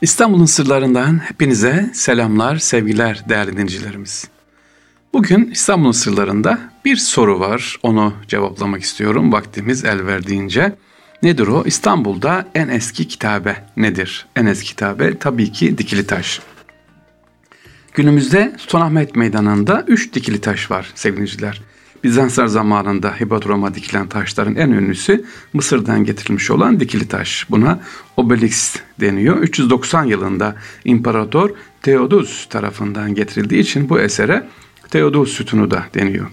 İstanbul'un sırlarından hepinize selamlar, sevgiler değerli dinleyicilerimiz. Bugün İstanbul'un sırlarında bir soru var. Onu cevaplamak istiyorum vaktimiz el verdiğince. Nedir o? İstanbul'da en eski kitabe nedir? En eski kitabe tabii ki dikili taş. Günümüzde Sultanahmet Meydanı'nda üç dikili taş var sevgiliciler. Bizanslar zamanında Hipodrama dikilen taşların en ünlüsü Mısır'dan getirilmiş olan dikili taş. Buna obelisk deniyor. 390 yılında İmparator Theodosius tarafından getirildiği için bu esere Theodosius sütunu da deniyor.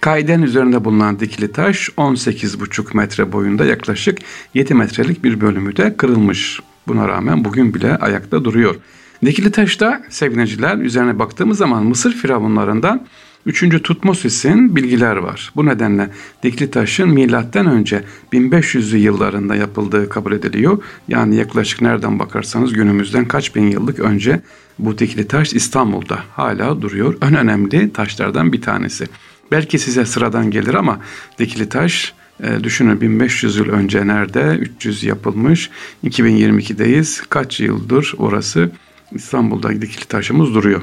Kayden üzerinde bulunan dikili taş 18,5 metre boyunda yaklaşık 7 metrelik bir bölümü de kırılmış. Buna rağmen bugün bile ayakta duruyor. Dikili taşta sevgiliciler üzerine baktığımız zaman Mısır firavunlarından 3. Tutmosis'in bilgiler var. Bu nedenle dikili taşın milattan önce 1500'lü yıllarında yapıldığı kabul ediliyor. Yani yaklaşık nereden bakarsanız günümüzden kaç bin yıllık önce bu dikili taş İstanbul'da hala duruyor. En önemli taşlardan bir tanesi. Belki size sıradan gelir ama dikili taş e, düşünün 1500 yıl önce nerede 300 yapılmış 2022'deyiz kaç yıldır orası İstanbul'da dikili taşımız duruyor.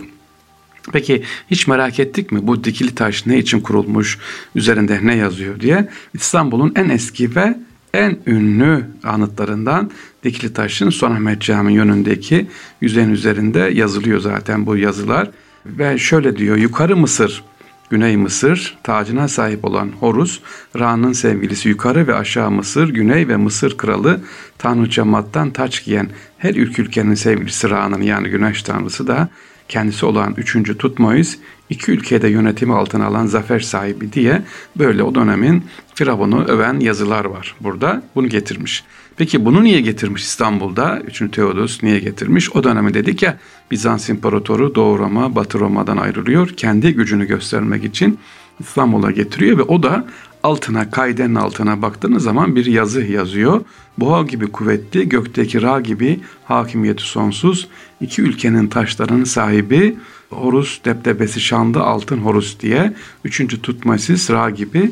Peki hiç merak ettik mi bu dikili taş ne için kurulmuş, üzerinde ne yazıyor diye? İstanbul'un en eski ve en ünlü anıtlarından Dikili Taş'ın Sultanahmet Camii yönündeki yüzeyin üzerinde yazılıyor zaten bu yazılar. Ve şöyle diyor, yukarı Mısır, Güney Mısır, tacına sahip olan Horus, Ra'nın sevgilisi yukarı ve aşağı Mısır, Güney ve Mısır kralı Tanrı Camat'tan taç giyen her ülke ülkenin sevgilisi Ra'nın yani güneş tanrısı da kendisi olan 3. Tutmois iki ülkede yönetimi altına alan zafer sahibi diye böyle o dönemin Firavun'u öven yazılar var burada. Bunu getirmiş. Peki bunu niye getirmiş İstanbul'da? 3. Teodos niye getirmiş? O dönemi dedik ya Bizans İmparatoru Doğu Roma, Batı Roma'dan ayrılıyor. Kendi gücünü göstermek için İstanbul'a getiriyor ve o da altına kaydenin altına baktığınız zaman bir yazı yazıyor. Boğa gibi kuvvetli, gökteki Ra gibi hakimiyeti sonsuz, iki ülkenin taşlarının sahibi Horus deptebesi şanlı altın Horus diye, üçüncü Tutmasis Ra gibi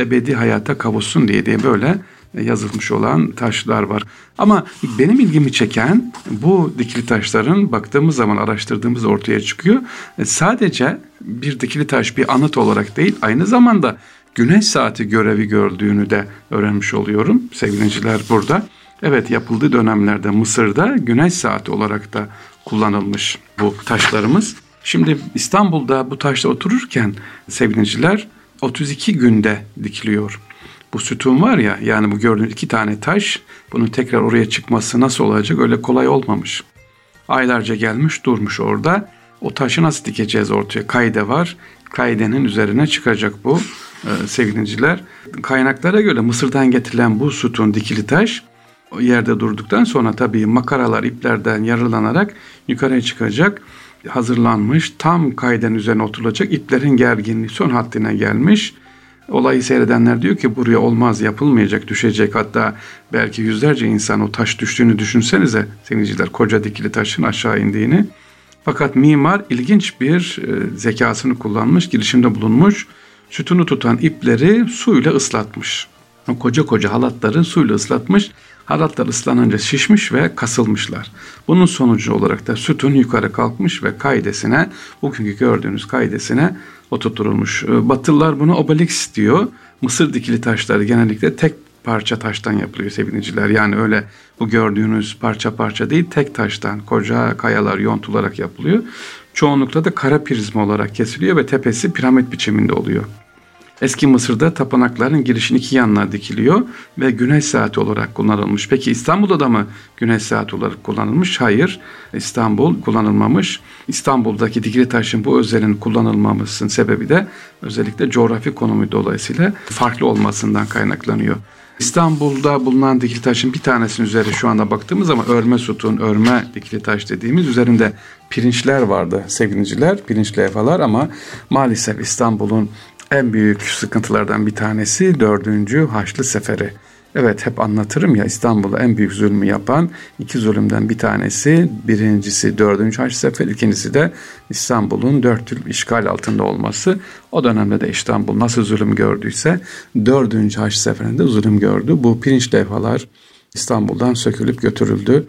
ebedi hayata kavuşsun diye diye böyle yazılmış olan taşlar var. Ama benim ilgimi çeken bu dikili taşların baktığımız zaman araştırdığımız ortaya çıkıyor. E, sadece bir dikili taş bir anıt olarak değil aynı zamanda güneş saati görevi gördüğünü de öğrenmiş oluyorum. Sevgiliciler burada. Evet yapıldığı dönemlerde Mısır'da güneş saati olarak da kullanılmış bu taşlarımız. Şimdi İstanbul'da bu taşla otururken sevgiliciler 32 günde dikiliyor. Bu sütun var ya yani bu gördüğünüz iki tane taş bunun tekrar oraya çıkması nasıl olacak öyle kolay olmamış. Aylarca gelmiş durmuş orada. O taşı nasıl dikeceğiz ortaya? Kayde var. Kaydenin üzerine çıkacak bu e, sevgiliciler. Kaynaklara göre Mısır'dan getirilen bu sütun dikili taş yerde durduktan sonra tabii makaralar iplerden yarılanarak yukarıya çıkacak hazırlanmış tam kayden üzerine oturulacak iplerin gerginliği son haddine gelmiş. Olayı seyredenler diyor ki buraya olmaz yapılmayacak düşecek hatta belki yüzlerce insan o taş düştüğünü düşünsenize seyirciler koca dikili taşın aşağı indiğini. Fakat mimar ilginç bir e, zekasını kullanmış girişimde bulunmuş sütunu tutan ipleri suyla ıslatmış. O koca koca halatları suyla ıslatmış. Halatlar ıslanınca şişmiş ve kasılmışlar. Bunun sonucu olarak da sütun yukarı kalkmış ve kaidesine, bugünkü gördüğünüz kaidesine oturtulmuş. Ee, Batılılar bunu obelisk diyor. Mısır dikili taşları genellikle tek parça taştan yapılıyor sevgiliciler. Yani öyle bu gördüğünüz parça parça değil tek taştan koca kayalar yontularak yapılıyor. Çoğunlukla da kara prizma olarak kesiliyor ve tepesi piramit biçiminde oluyor. Eski Mısır'da tapınakların girişin iki yanına dikiliyor ve güneş saati olarak kullanılmış. Peki İstanbul'da da mı güneş saati olarak kullanılmış? Hayır. İstanbul kullanılmamış. İstanbul'daki dikili taşın bu özelliğinin kullanılmamasının sebebi de özellikle coğrafi konumu dolayısıyla farklı olmasından kaynaklanıyor. İstanbul'da bulunan dikili taşın bir tanesinin üzeri şu anda baktığımız zaman örme sütun, örme dikili taş dediğimiz üzerinde pirinçler vardı sevgiliciler, pirinç levhalar ama maalesef İstanbul'un en büyük sıkıntılardan bir tanesi dördüncü Haçlı Seferi. Evet hep anlatırım ya İstanbul'da en büyük zulmü yapan iki zulümden bir tanesi birincisi dördüncü Haçlı Seferi ikincisi de İstanbul'un dört yıl işgal altında olması. O dönemde de İstanbul nasıl zulüm gördüyse dördüncü Haçlı Seferi'nde zulüm gördü. Bu pirinç levhalar İstanbul'dan sökülüp götürüldü.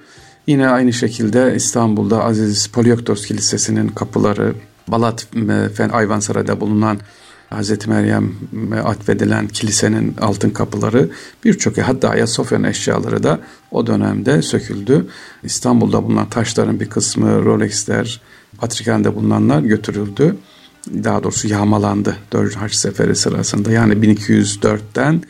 Yine aynı şekilde İstanbul'da Aziz Polioktos Kilisesi'nin kapıları, Balat Ayvansaray'da bulunan Hazreti Meryem atfedilen kilisenin altın kapıları birçok hatta Ayasofya'nın eşyaları da o dönemde söküldü. İstanbul'da bulunan taşların bir kısmı Rolex'ler, Patrikhane'de bulunanlar götürüldü. Daha doğrusu yağmalandı 4. Haç Seferi sırasında. Yani 1204'ten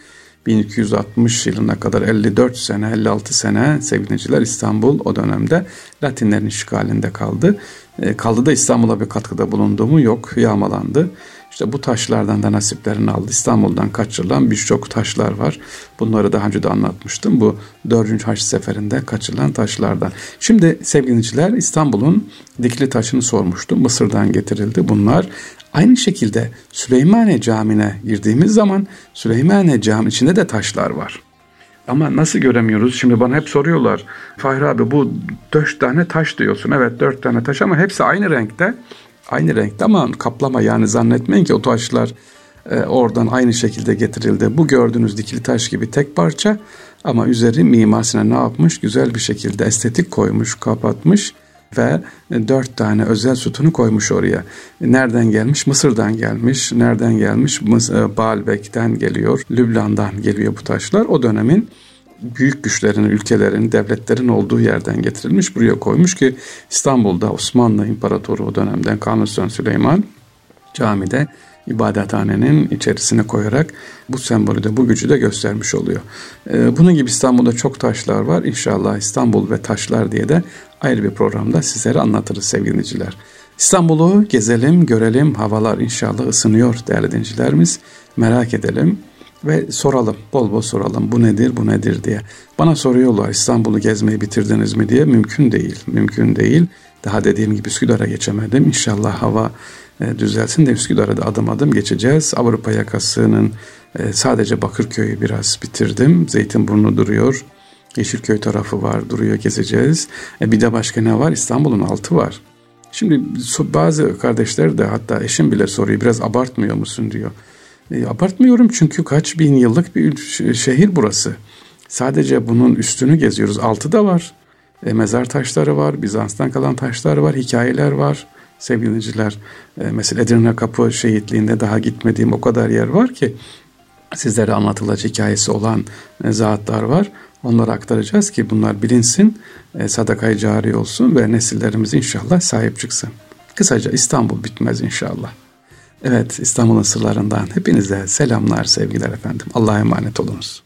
1260 yılına kadar 54 sene 56 sene sevgiliciler İstanbul o dönemde Latinlerin işgalinde kaldı. E, kaldı da İstanbul'a bir katkıda bulundu mu yok yağmalandı. İşte bu taşlardan da nasiplerini aldı. İstanbul'dan kaçırılan birçok taşlar var. Bunları daha önce de anlatmıştım. Bu dördüncü haç seferinde kaçırılan taşlardan. Şimdi sevgiliciler İstanbul'un dikili taşını sormuştum. Mısır'dan getirildi bunlar. Aynı şekilde Süleymaniye Camii'ne girdiğimiz zaman Süleymaniye Camii içinde de taşlar var. Ama nasıl göremiyoruz? Şimdi bana hep soruyorlar. Fahri abi bu dört tane taş diyorsun. Evet dört tane taş ama hepsi aynı renkte. Aynı renkte ama kaplama yani zannetmeyin ki o taşlar e, oradan aynı şekilde getirildi. Bu gördüğünüz dikili taş gibi tek parça ama üzeri mimarsına ne yapmış? Güzel bir şekilde estetik koymuş, kapatmış ve dört tane özel sütunu koymuş oraya. Nereden gelmiş? Mısır'dan gelmiş. Nereden gelmiş? E, Baalbek'ten geliyor. Lübnan'dan geliyor bu taşlar. O dönemin büyük güçlerin, ülkelerin, devletlerin olduğu yerden getirilmiş. Buraya koymuş ki İstanbul'da Osmanlı İmparatoru o dönemden Kanuni Süleyman camide ibadethanenin içerisine koyarak bu sembolü de bu gücü de göstermiş oluyor. Ee, bunun gibi İstanbul'da çok taşlar var. İnşallah İstanbul ve taşlar diye de ayrı bir programda sizlere anlatırız sevgili dinleyiciler. İstanbul'u gezelim, görelim. Havalar inşallah ısınıyor değerli dinleyicilerimiz. Merak edelim ve soralım. Bol bol soralım. Bu nedir, bu nedir diye. Bana soruyorlar İstanbul'u gezmeyi bitirdiniz mi diye. Mümkün değil. Mümkün değil. Daha dediğim gibi Üsküdar'a geçemedim. İnşallah hava e, düzelsin de Üsküdar'a da adım adım geçeceğiz. Avrupa yakasının e, sadece Bakırköy'ü biraz bitirdim. Zeytinburnu duruyor. Yeşilköy tarafı var duruyor gezeceğiz. E, bir de başka ne var? İstanbul'un altı var. Şimdi bazı kardeşler de hatta eşim bile soruyor biraz abartmıyor musun diyor. E, abartmıyorum çünkü kaç bin yıllık bir şehir burası. Sadece bunun üstünü geziyoruz. Altı da var. E, mezar taşları var, Bizans'tan kalan taşlar var, hikayeler var sevgiliciler. E, mesela Edirne Kapı şehitliğinde daha gitmediğim o kadar yer var ki sizlere anlatılacak hikayesi olan e, zatlar var. Onları aktaracağız ki bunlar bilinsin, e, sadakayı cari olsun ve nesillerimiz inşallah sahip çıksın. Kısaca İstanbul bitmez inşallah. Evet İstanbul'un sırlarından hepinize selamlar sevgiler efendim. Allah'a emanet olunuz.